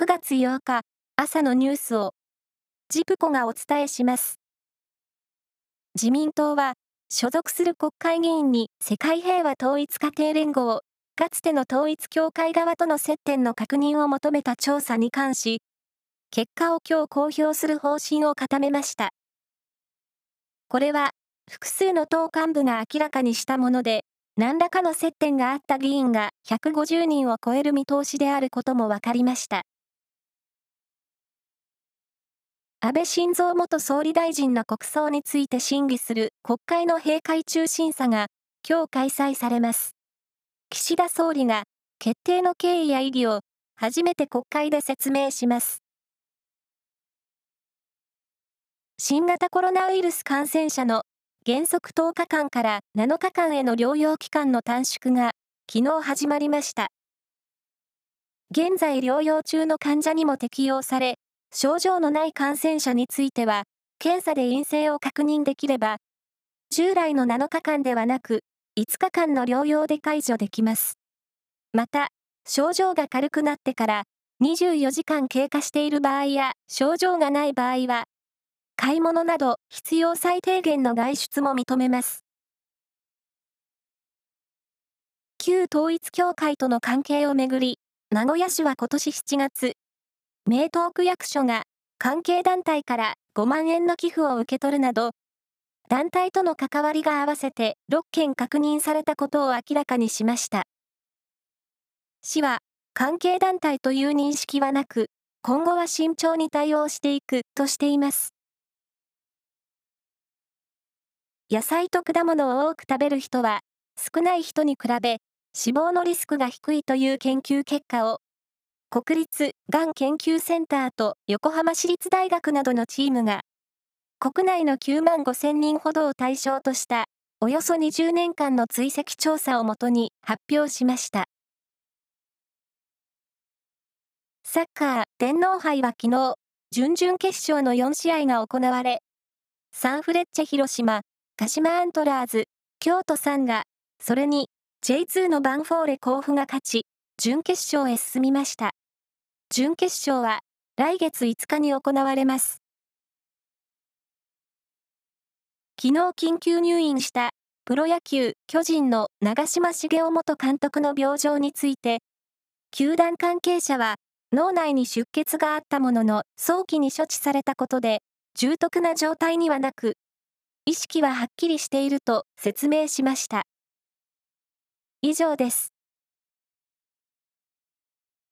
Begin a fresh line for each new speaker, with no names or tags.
9月8日朝のニュースをジプコがお伝えします。自民党は所属する国会議員に世界平和統一家庭連合、かつての統一教会側との接点の確認を求めた調査に関し、結果を今日公表する方針を固めました。これは、複数の党幹部が明らかにしたもので、何らかの接点があった議員が150人を超える見通しであることも分かりました。安倍晋三元総理大臣の国葬について審議する国会の閉会中審査が今日開催されます。岸田総理が決定の経緯や意義を初めて国会で説明します。新型コロナウイルス感染者の原則10日間から7日間への療養期間の短縮が昨日始まりました。現在療養中の患者にも適用され、症状のない感染者については、検査で陰性を確認できれば、従来の7日間ではなく、5日間の療養で解除できます。また、症状が軽くなってから24時間経過している場合や症状がない場合は、買い物など必要最低限の外出も認めます。旧統一教会との関係をめぐり、名古屋市は今年7月、名東区役所が関係団体から5万円の寄付を受け取るなど、団体との関わりが合わせて6件確認されたことを明らかにしました。市は、関係団体という認識はなく、今後は慎重に対応していくとしています。野菜と果物を多く食べる人は、少ない人に比べ、死亡のリスクが低いという研究結果を国立がん研究センターと横浜市立大学などのチームが、国内の9万5千人ほどを対象とした、およそ20年間の追跡調査をもとに発表しました。サッカー天皇杯は昨日、準々決勝の4試合が行われ、サンフレッチェ広島、鹿島アントラーズ、京都サンガ、それに J2 のバンフォーレ甲府が勝ち、準決勝へ進みました。準決勝は来月5日に行われます。昨日緊急入院したプロ野球巨人の長嶋茂雄元監督の病状について、球団関係者は脳内に出血があったものの早期に処置されたことで重篤な状態にはなく、意識ははっきりしていると説明しました。以上です。